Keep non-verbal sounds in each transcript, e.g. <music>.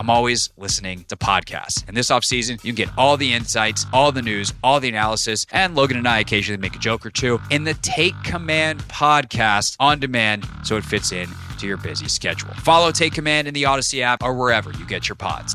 I'm always listening to podcasts. And this off season, you can get all the insights, all the news, all the analysis, and Logan and I occasionally make a joke or two in the Take Command podcast on demand so it fits in to your busy schedule. Follow Take Command in the Audacy app or wherever you get your pods.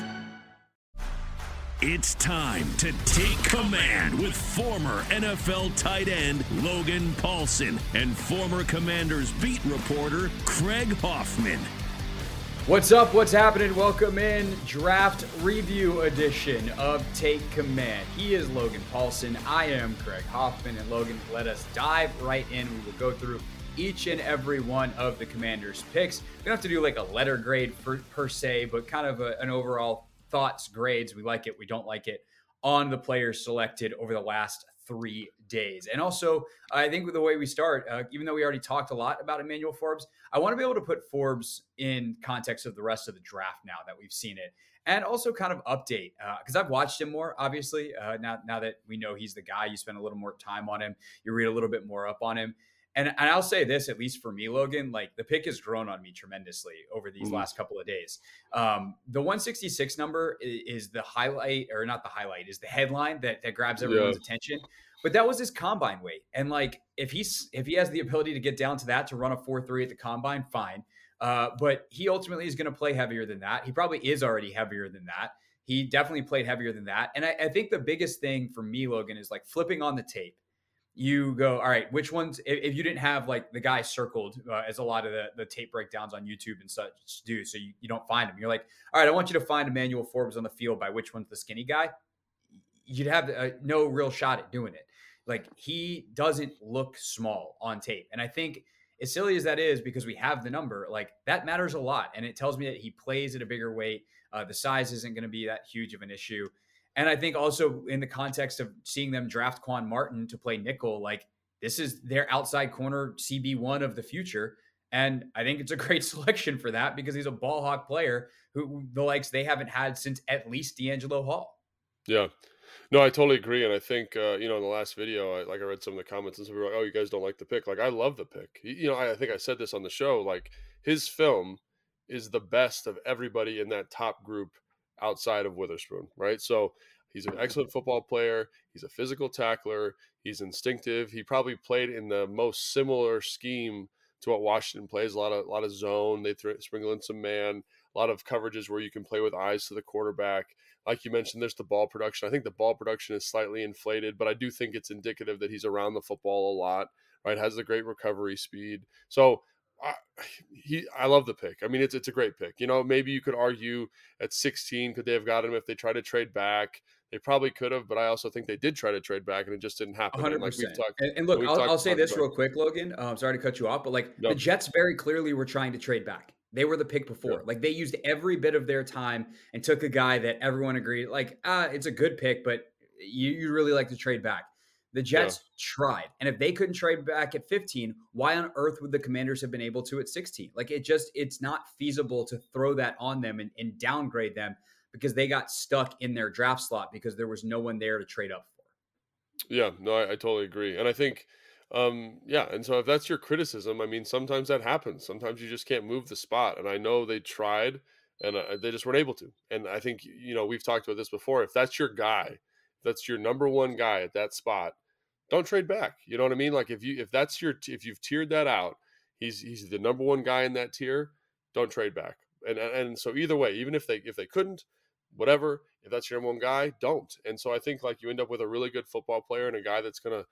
It's time to take command with former NFL tight end Logan Paulsen and former Commanders beat reporter Craig Hoffman. What's up? What's happening? Welcome in draft review edition of Take Command. He is Logan Paulsen. I am Craig Hoffman. And Logan, let us dive right in. We will go through each and every one of the Commanders' picks. We don't have to do like a letter grade for, per se, but kind of a, an overall thoughts, grades. We like it, we don't like it on the players selected over the last three days. And also, I think with the way we start, uh, even though we already talked a lot about Emmanuel Forbes, I want to be able to put Forbes in context of the rest of the draft now that we've seen it. And also kind of update because uh, I've watched him more. Obviously, uh, now now that we know he's the guy, you spend a little more time on him. You read a little bit more up on him. And, and I'll say this, at least for me, Logan, like the pick has grown on me tremendously over these mm last couple of days. Um, the 166 number is, is, the highlight, or not the highlight, is the headline that, that grabs everyone's yeah. attention. But that was his combine weight. And like if he's if he has the ability to get down to that to run a 4-3 at the combine, fine. Uh, but he ultimately is going to play heavier than that. He probably is already heavier than that. He definitely played heavier than that. And I, I think the biggest thing for me, Logan, is like flipping on the tape you go, all right, which ones, if, if you didn't have like the guy circled, uh, as a lot of the, the tape breakdowns on YouTube and such do, so you, you don't find him. You're like, all right, I want you to find Emmanuel Forbes on the field by which one's the skinny guy. You'd have uh, no real shot at doing it. Like he doesn't look small on tape. And I think as silly as that is, because we have the number, like that matters a lot. And it tells me that he plays at a bigger weight. Uh, the size isn't going to be that huge of an issue. And I think also in the context of seeing them draft Quan Martin to play nickel, like this is their outside corner CB1 of the future. And I think it's a <laughs> great selection for that because he's a ball hawk player who the likes they haven't had since at least DeAngelo Hall. Yeah. No, I totally agree. And I think, uh, you know, in the last video, I, like I read some of the comments and some people were like, oh, you guys don't like the pick. Like, I love the pick. You know, I, I think I said this on the show. Like, his film is the best of everybody in that top group outside of Witherspoon, right? So he's an mm-hmm. excellent football player. He's a physical tackler. He's instinctive. He probably played in the most similar scheme to what Washington plays. A lot of a lot of zone. They th- sprinkle in some man. A lot of coverages where you can play with eyes to the quarterback. Like you mentioned, there's the ball production. I think the ball production is slightly inflated, but I do think it's indicative that he's around the football a lot. Right, has a great recovery speed. So I, he, I love the pick. I mean, it's it's a great pick. You know, maybe you could argue at 16, could they have got him if they tried to trade back? They probably could have, but I also think they did try to trade back, and it just didn't happen. 100%. And, like talked, and, and look, I'll, I'll say this real quick, Logan. I'm um, sorry to cut you off, but like the Jets very clearly were trying to trade back. They were the pick before. Yeah. Like they used every bit of their time and took a guy that everyone agreed, like, ah, it's a good pick, but you, you really like to trade back. The Jets yeah. tried. And if they couldn't trade back at 15, why on earth would the commanders have been able to at 16? Like it just, it's not feasible to throw that on them and, and downgrade them because they got stuck in their draft slot because there was no one there to trade up for. Yeah, no, I, I totally agree. And I think, um, yeah, and so if that's your criticism, I mean, sometimes that happens. Sometimes you just can't move the spot. And I know they tried and uh, they just weren't able to. And I think, you know, we've talked about this before. If that's your guy, that's your number one guy at that spot, don't trade back. You know what I mean? Like if you if that's your if you've tiered that out, he's he's the number one guy in that tier. Don't trade back. And and so either way, even if they if they couldn't, whatever. If that's your number one guy, don't. And so I think like you end up with a really good football player and a guy that's gonna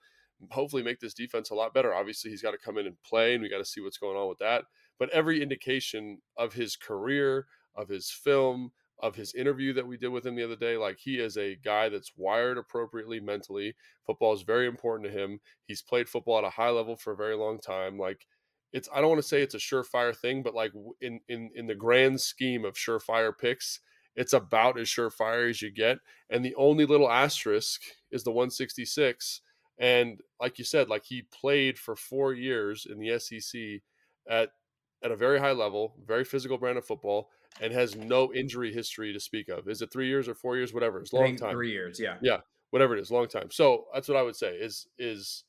hopefully make this defense a lot better. Obviously, he's got to come in and play, and we got to see what's going on with that. But every indication of his career, of his film, of his interview that we did with him the other day. Like he is a guy that's wired appropriately mentally. Football is very important to him. He's played football at a high level for a very long time. Like it's I don't want to say it's a surefire thing, but like in in in the grand scheme of surefire picks, it's about as surefire as you get. And the only little asterisk is the 166. And like you said, like he played for four years in the SEC at at a very high level, very physical brand of football, and has no injury history to speak of. Is it three years or four years? Whatever. It's long time. Three years, yeah. Yeah. Whatever it is, long time. So that's what I would say is is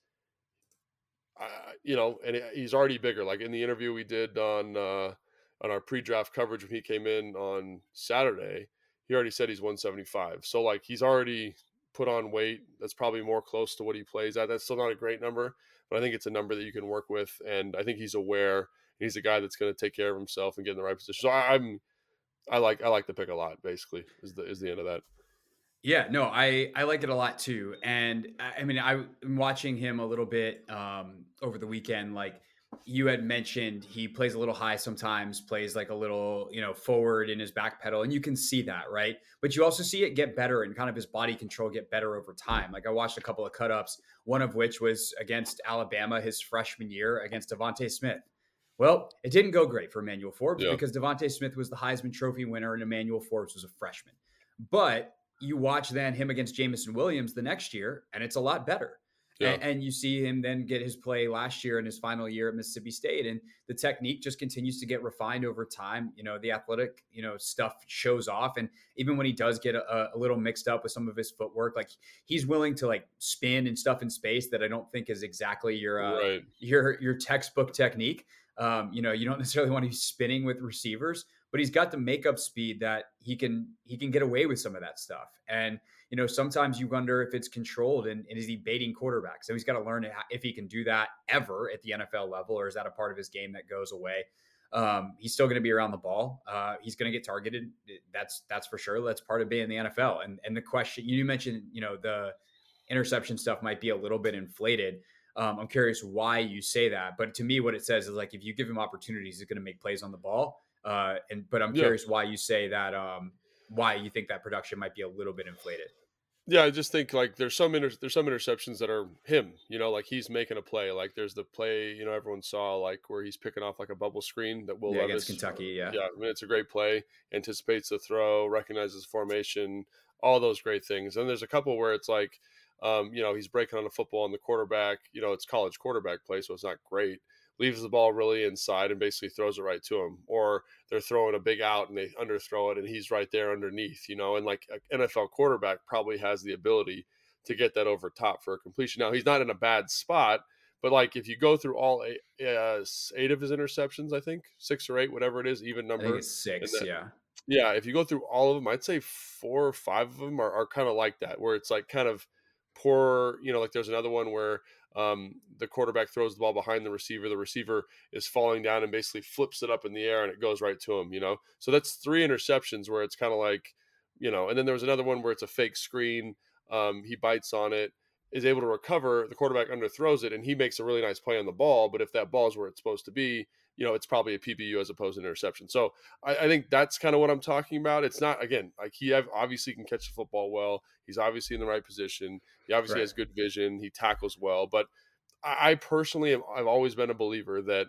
uh, you know, and he's already bigger. Like in the interview we did on uh, on our pre-draft coverage when he came in on Saturday, he already said he's 175. So like he's already put on weight. That's probably more close to what he plays at. That's still not a great number, but I think it's a number that you can work with. And I think he's aware. He's a guy that's going to take care of himself and get in the right position. So I, I'm, I like, I like the pick a lot. Basically, is the is the end of that. Yeah, no, I I like it a lot too, and I, I mean I'm watching him a little bit um, over the weekend. Like you had mentioned, he plays a little high sometimes, plays like a little you know forward in his back pedal, and you can see that, right? But you also see it get better and kind of his body control get better over time. Like I watched a couple of cut ups, one of which was against Alabama his freshman year against DeVonta Smith. Well, it didn't go great for Emmanuel Forbes yeah. because DeVonta Smith was the Heisman Trophy winner and Emmanuel Forbes was a freshman. But you watch then him against Jameson Williams the next year, and it's a lot better. Yeah. And, and, you see him then get his play last year in his final year at Mississippi State, and the technique just continues to get refined over time. You know, the athletic, you know, stuff shows off, and even when he does get a, a little mixed up with some of his footwork, like he's willing to like spin and stuff in space that I don't think is exactly your uh, right. your your textbook technique. Um, you know, you don't <laughs> necessarily want to be spinning with receivers, but he's got the makeup speed that he can he can get away with some of that stuff. And you know, sometimes you wonder if it's controlled and, and is he baiting quarterbacks? So he's got to learn if he can do that ever at the NFL level, or is that a part of his game that goes away? Um, he's still going to be around the ball. Uh, he's going to get targeted. That's that's for sure. That's part of being in the NFL. And and the question you mentioned, you know, the interception stuff might be a little bit inflated. Um, I'm curious why you say that, but to me, what it says is like if you give him opportunities, he's going to make plays on the ball. Uh, and but I'm curious yeah. why you say that. Um, why you think that production might be a little bit inflated? Yeah, I just think like there's some inter- there's some interceptions that are him. You know, like he's making a play. Like there's the play you know everyone saw like where he's picking off like a bubble screen that will yeah, against Kentucky. Yeah, yeah. I mean it's a great play. Anticipates the throw, recognizes formation, all those great things. And there's a couple where it's like. Um, you know, he's breaking on a football and the quarterback, you know, it's college quarterback play, so it's not great leaves the ball really inside and basically throws it right to him. Or they're throwing a big out and they underthrow it and he's right there underneath, you know, and like an NFL quarterback probably has the ability to get that over top for a completion. Now he's not in a bad spot, but like if you go through all eight, uh, eight of his interceptions, I think six or eight, whatever it is, even number six, then, yeah. Yeah, if you go through all of them, I'd say four or five of them are, are kind of like that, where it's like kind of poor, you know, like there's another one where um, the quarterback throws the ball behind the receiver. The receiver is falling down and basically flips it up in the air and it goes right to him, you know? So that's three interceptions where it's kind of like, you know, and then there was another one where it's a fake screen. Um, he bites on it, is able to recover. The quarterback underthrows it and he makes a really nice play on the ball. But if that ball is where it's supposed to be, you know, it's probably a PBU as opposed to an interception. So I, I think that's kind of what I'm talking about. It's not again like he obviously can catch the football well. He's obviously in the right position. He obviously right. has good vision. He tackles well. But I, I personally have I've always been a believer that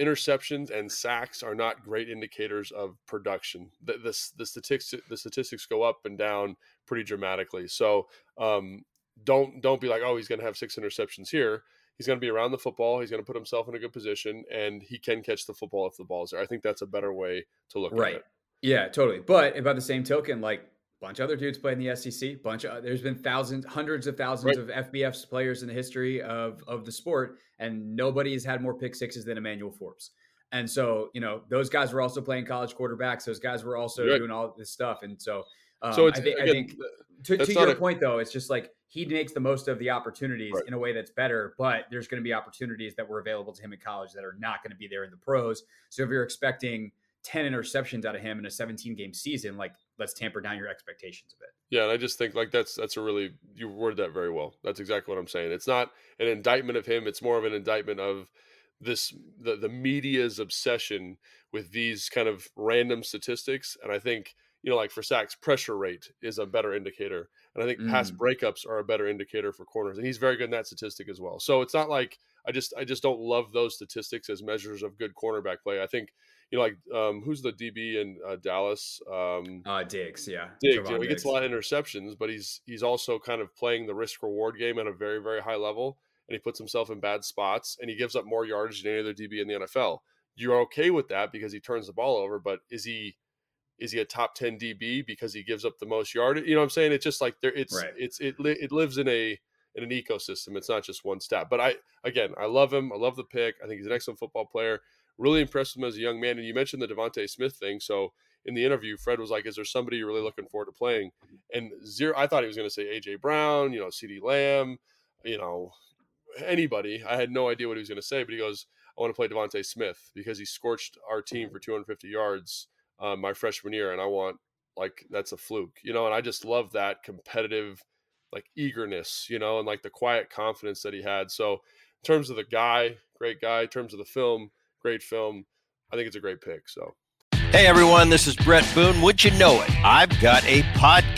interceptions and sacks are not great indicators of production. The, the, the statistics the statistics go up and down pretty dramatically. So um, don't don't be like, oh, he's going to have six interceptions here he's going to be around the football. He's going to put himself in a good position, and he can catch the football if the ball's there. I think that's a better way to look right. at it. Yeah, totally. But by the same token, like a bunch of other dudes play in the SEC. Bunch of there's been thousands, hundreds of thousands right. of FBS players in the history of of the sport, and nobody has had more pick sixes than Emmanuel Forbes. And so, you know, those guys were also playing college quarterbacks. Those guys were also right. doing all this stuff. And so, um, so I, th- again, I think to, to your a, point, though, it's just like he makes the most of the opportunities right. in a way that's better, but there's going to be opportunities that were available to him in college that are not going to be there in the pros. So if you're expecting 10 interceptions out of him in a 17 game season, like let's tamper down your expectations of it. Yeah, and I just think like that's that's a really you worded that very well. That's exactly what I'm saying. It's not an indictment of him, it's more of an indictment of this the the media's obsession with these kind of random statistics, and I think you know, like for sacks, pressure rate is a better indicator. And I think mm. pass breakups are a better indicator for corners. And he's very good in that statistic as well. So it's not like I just I just don't love those statistics as measures of good cornerback play. I think you know, like um, who's the DB in uh, Dallas? Um, uh, Diggs, yeah, Diggs. You know, he gets a lot of interceptions, but he's he's also kind of playing the risk reward game at a very very high level, and he puts himself in bad spots, and he gives up more yardage than any other DB in the NFL. You're okay with that because he turns the ball over, but is he is he a top 10 DB because he gives up the most yardage? You know what I'm saying? It's just like there it's right. it's it it lives in a in an ecosystem. It's not just one stat. But I again, I love him. I love the pick. I think he's an excellent football player. Really impressed with him as a young man. And you mentioned the DeVonta Smith thing. So in the interview, Fred was like, "Is there somebody you're really looking forward to playing?" And zero, I thought he was going to say AJ Brown, you know, CeeDee Lamb, you know, anybody. I had no idea what he was going to say, but he goes, "I want to play DeVonta Smith because he scorched our team mm-hmm. for 250 yards um, my freshman year, and I want like that's a fluke, you know. And I just love that competitive, like eagerness, you know, and like the quiet confidence that he had. So, in terms of the guy, great guy. In terms of the film, great film. I think it's a great pick. So. Hey everyone, this is Bret Boone. Would you know it? I've got a podcast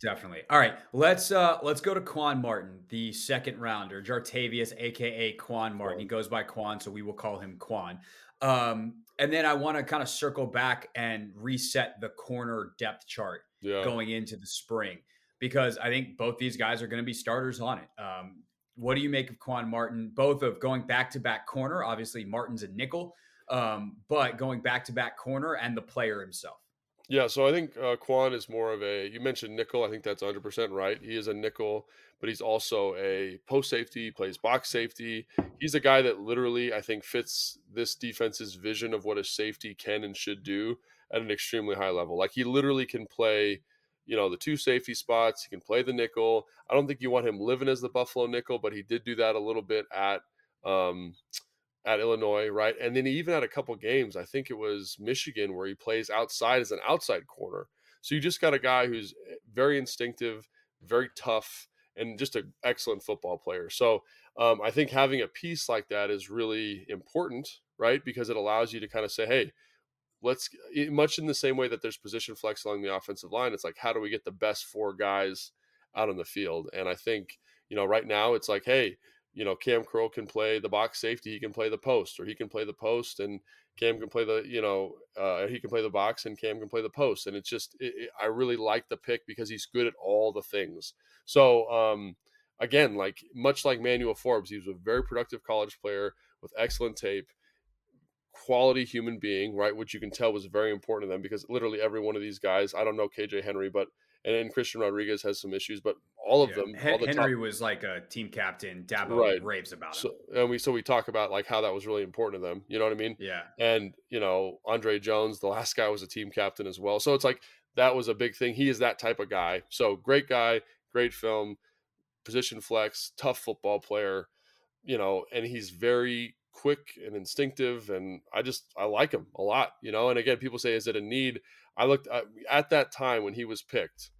Definitely. All right, let's uh let's go to Quan Martin, the second rounder, Jartavius, aka Quan Martin. He goes by Quan, so we will call him Quan. Um, and then I want to kind of circle back and reset the corner depth chart yeah. going into the spring because I think both these guys are going to be starters on it. Um, what do you make of Quan Martin? Both of going back to back corner. Obviously, Martin's a nickel, um, but going back to back corner and the player himself. Yeah, so I think uh, Quan is more of a. You mentioned nickel. I think that's 100 percent right. He is a nickel, but he's also a post safety. Plays box safety. He's a guy that literally I think fits this defense's vision of what a safety can and should do at an extremely high level. Like he literally can play, you know, the two safety spots. He can play the nickel. I don't think you want him living as the Buffalo nickel, but he did do that a little bit at. Um, at Illinois, right? And then he even had a couple games, I think it was Michigan, where he plays outside as an outside corner. So you just got a guy who's eh, very instinctive, very tough, and just an excellent football player. So um, I think having a piece like that is really important, right? Because it allows you to kind of say, hey, let's eh, much in the same way that there's position flex along the offensive line. It's like, how do we get the best four guys out on the field? And I think, you know, right now it's like, hey, you know, Cam Curl can play the box safety, he can play the post, or he can play the post and Cam can play the, you know, uh, he can play the box and Cam can play the post. And it's just, it, it, I really like the pick because he's good at all the things. So, um, again, like much like Manuel Forbes, he was a very productive college player with excellent tape, quality human being, right? Which you can tell was very important to them because literally every one of these guys, I don't know KJ Henry, but and then Christian Rodriguez has some issues, but all of yeah. them. Hen- all the Henry top, was like a team captain. Dabo right. raves about so. And we so we talk about like how that was really important to them. You know what I mean? Yeah. And you know Andre Jones, the last guy was a team captain as well. So it's like that was a big thing. He is that type of guy. So great guy, great film, position flex, tough football player. You know, and he's very quick and instinctive and i just i like him a lot you know and again people say is it a need i looked at, at that time when he was picked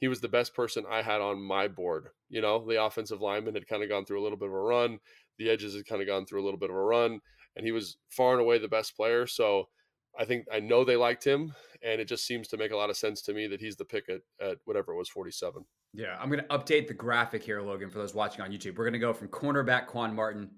he was the best person I had on my board. You know, the offensive lineman had kind of gone through a little bit of a run, the edges had kind of gone through a little bit of a run, and he was far and away the best player. So I think I know they liked him, and it just seems to make a lot of sense to me that he's the pick at, at whatever it was, 47. Yeah, I'm going to update the graphic here, Logan, for those watching on YouTube. We're going to go from cornerback Quan Martin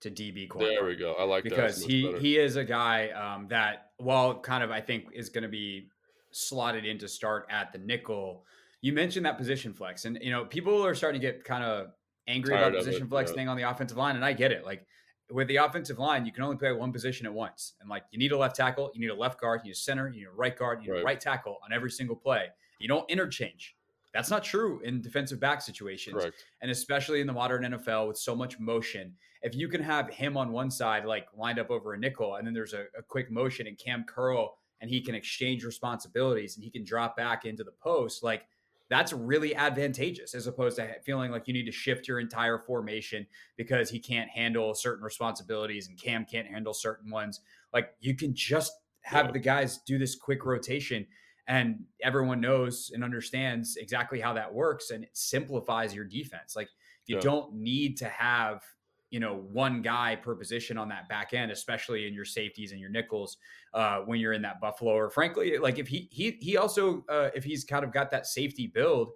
to DB Quan. There we go. I like because he better. he is a guy um, that, while kind of I think is going to be slotted in to start at the nickel you mentioned that position flex, and you know people are starting to get kind of angry Tired about position it, flex yeah. thing on the offensive line, and I get it. Like with the offensive line, you can only play one position at once, and like you need a left tackle, you need a left guard, you need a center, you need a right guard, you need right. a right tackle on every single play. You don't interchange. That's not true in defensive back situations, Correct. and especially in the modern NFL with so much motion. If you can have him on one side, like lined up over a nickel, and then there's a, a quick motion, and Cam Curl and he can exchange responsibilities and he can drop back into the post, like that's really advantageous as opposed to feeling like you need to shift your entire formation because he can't handle certain responsibilities and Cam can't handle certain ones. Like you can just have yeah. the guys do this quick rotation and everyone knows and understands exactly how that works and it simplifies your defense. Like you yeah. don't need to have you know one guy per position on that back end especially in your safeties and your nickels uh, when you're in that buffalo or frankly like if he he he also uh, if he's kind of got that safety build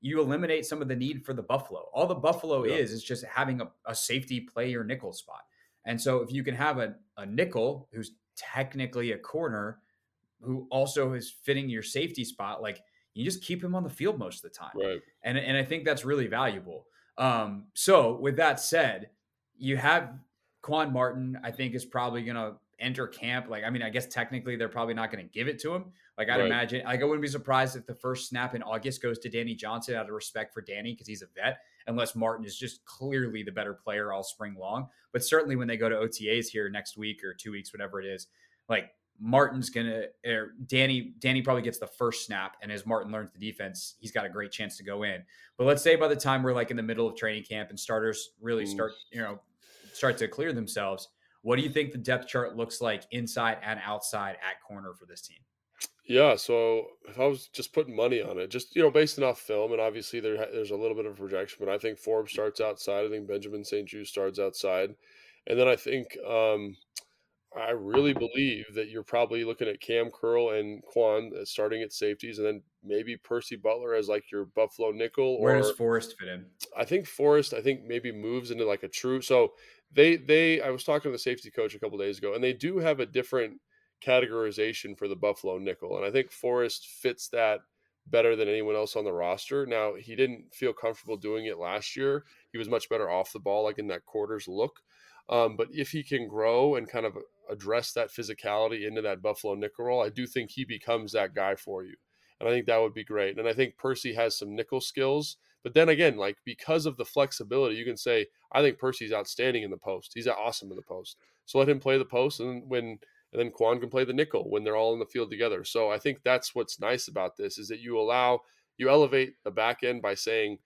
you eliminate some of the need for the buffalo all the buffalo yeah. is is just having a, a, safety play your nickel spot and so if you can have a, a nickel who's technically a corner who also is fitting your safety spot like you just keep him on the field most of the time right. and and i think that's really valuable um, so with that said you have Quan Martin, I think, is probably going to enter camp. Like, I mean, I guess technically they're probably not going to give it to him. Like, I'd right. imagine, like, I wouldn't be surprised if the first snap in August goes to Danny Johnson out of respect for Danny because he's a vet, unless Martin is just clearly the better player all spring long. But certainly when they go to OTAs here next week or two weeks, whatever it is, like, Martin's gonna or Danny Danny probably gets the first snap, and as Martin learns the defense, he's got a great chance to go in. But let's say by the time we're like in the middle of training camp and starters really mm. start, you know, start to clear themselves, what do you think the depth chart looks like inside and outside at corner for this team? Yeah, so if I was just putting money on it, just you know, based off film, and obviously there there's a little bit of projection, but I think Forbes starts outside. I think Benjamin St-Juste starts outside, and then I think um, I really believe that you're probably looking at Cam Curl and Quan uh, starting at safeties, and then maybe Percy Butler as like your Buffalo nickel. Where does Forrest fit in? I think Forrest, I think maybe moves into like a true. So they they I was talking to the safety coach a couple days ago, and they do have a different categorization for the Buffalo nickel, and I think Forrest fits that better than anyone else on the roster. Now he didn't feel comfortable doing it last year. He was much better off the ball, like in that quarters look. Um, but if he can grow and kind of address that physicality into that Buffalo nickel role, I do think he becomes that guy for you. And I think that would be great. And I think Percy has some nickel skills. But then again, like because of the flexibility, you can say, I think Percy's outstanding in the post. He's awesome in the post. So let him play the post and when and then Quan can play the nickel when they're all in the field together. So I think that's what's nice about this is that you allow you elevate the back end by saying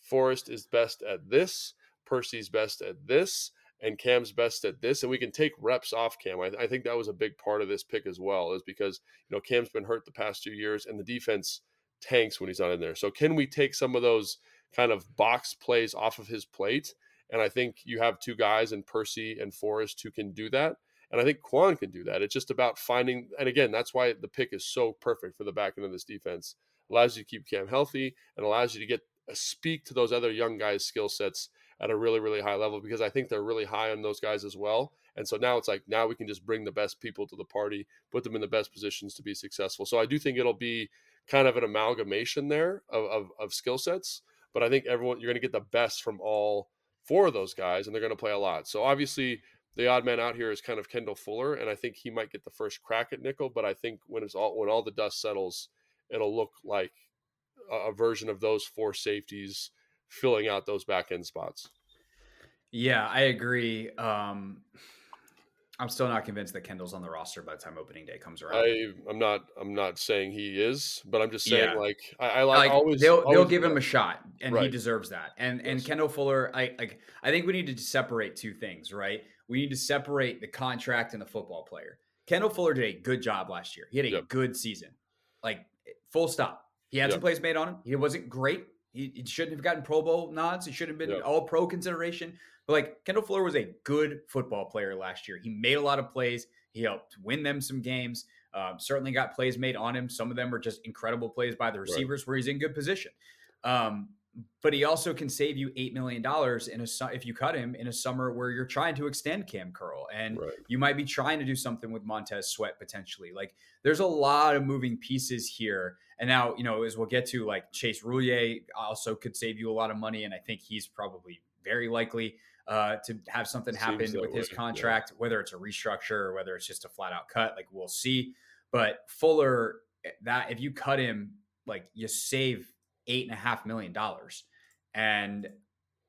Forrest is best at this, Percy's best at this, and Cam's best at this, and we can take reps off Cam. I, I, think that was a big part of this pick as well, is because you know Cam's been hurt the past two years, and the defense tanks when he's not in there. So can we take some of those kind of box plays off of his plate? And I think you have two guys in Percy and Forrest who can do that. And I think Quan can do that. It's just about finding, and again, that's why the pick is so perfect for the back end of this defense. Allows you to keep Cam healthy and allows you to get speak to those other young guys' skill sets at a really, really high level because I think they're really high on those guys as well. And so now it's like, now we can just bring the best people to the party, put them in the best positions to be successful. So I do think it'll be kind of an amalgamation there of, of, of skill sets. But I think everyone, you're going to get the best from all four of those guys, and they're going to play a lot. So obviously, the odd man out here is kind of Kendall Fuller, and I think he might get the first crack at nickel. But I think when it's all when all the dust settles, it'll look like a, a version of those four safeties filling out those back end spots. Yeah, I agree. Um, I'm still not convinced that Kendall's on the roster by the time opening day comes around. I, I'm not. I'm not saying he is, but I'm just saying yeah. like I, I like, like, always. They'll always they'll give him a shot, and right. he deserves that. And yes. and Kendall Fuller, I like. I think we need to separate two things, right? We need to separate the contract and the football player. Kendall Fuller did a good job last year. He had a yep. good season, like full stop. He had yep. some plays made on him. He wasn't great. He, he, shouldn't have gotten Pro Bowl nods. He shouldn't have been yep. All Pro consideration. But like Kendall Fuller was a good football player last year. He made a lot of plays. He helped win them some games. Um, certainly got plays made on him. Some of them were just incredible plays by the receivers right. where he's in good position. Um, but he also can save you eight million dollars in a if you cut him in a summer where you're trying to extend Cam Curl and right. you might be trying to do something with Montez Sweat potentially. Like there's a lot of moving pieces here. And now you know as we'll get to like Chase Roullier also could save you a lot of money, and I think he's probably very likely uh, to have something happen with his contract, yeah. whether it's a restructure or whether it's just a flat out cut. Like we'll see. But Fuller, eh, that if you cut him, like you save eight and a half million dollars. And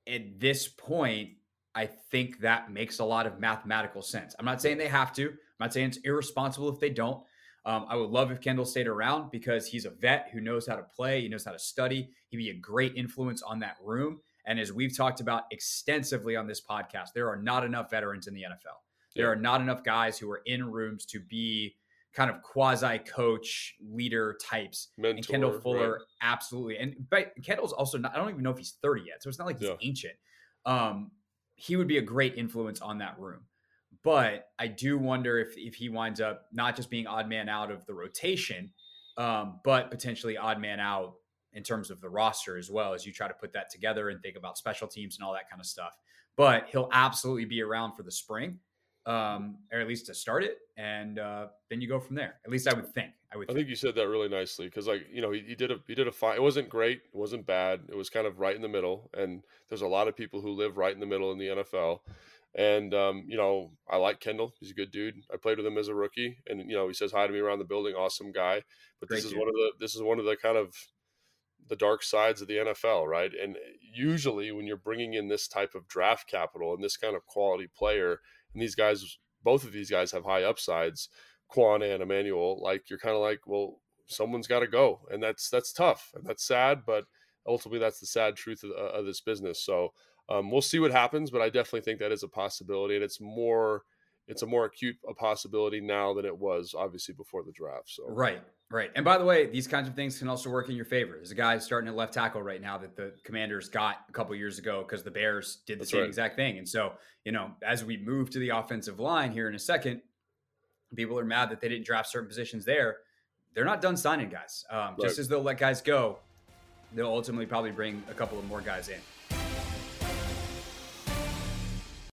at this point, I think that makes a lot of mathematical sense. I'm not saying they have to. I'm not saying it's irresponsible if they don't. Um, I would love if Kendall stayed around because he's a vet who knows how to play, he knows how to study. He'd be a great influence on that room. And as we've talked about extensively on this podcast, there are not enough veterans in the NFL. There are not enough guys who are in rooms to be kind of quasi coach leader types. Mentor, and Kendall Fuller, right. absolutely. And but Kendall's also not, I don't even know if he's 30 yet. So it's not like he's Yeah. ancient. Um, he would be a great influence on that room. But I do wonder if if he winds up not just being odd man out of the rotation, um, but potentially odd man out in terms of the roster as well as you try to put that together and think about special teams and all that kind of stuff. But he'll absolutely be around for the spring, um, or at least to start it, and uh, then you go from there. At least I would think. I would. I think. think you said that really nicely because, like, you know, he, he did a he did a fine. It wasn't great. It wasn't bad. It was kind of right in the middle. And there's a lot of people who live right in the middle in the NFL. And um, you know, I like Kendall. He's a good dude. I played with him as a rookie, and you know, he says hi to me around the building. Awesome guy. But this Great is dude. one of the this is one of the kind of the dark sides of the NFL, right? And usually, when you're bringing in this type of draft capital and this kind of quality player, and these guys, both of these guys have high upsides, Quan and Emmanuel, like you're kind of like, well, someone's got to go, and that's that's tough and that's sad, but ultimately that's the sad truth of, of this business. So um, we'll see what happens, but I definitely think that is a possibility, and it's more it's a more acute a possibility now than it was obviously before the draft. So Right, right. And by the way, these kinds of things can also work in your favor. There's a guy starting at left tackle right now that the Commanders got a couple years ago because the Bears did the That's same right. exact thing. And so, you know, as we move to the offensive line here in a second, people are mad that they didn't draft certain positions there. They're not done signing guys. Um, Just as they'll let guys go, they'll ultimately probably bring a couple of more guys in.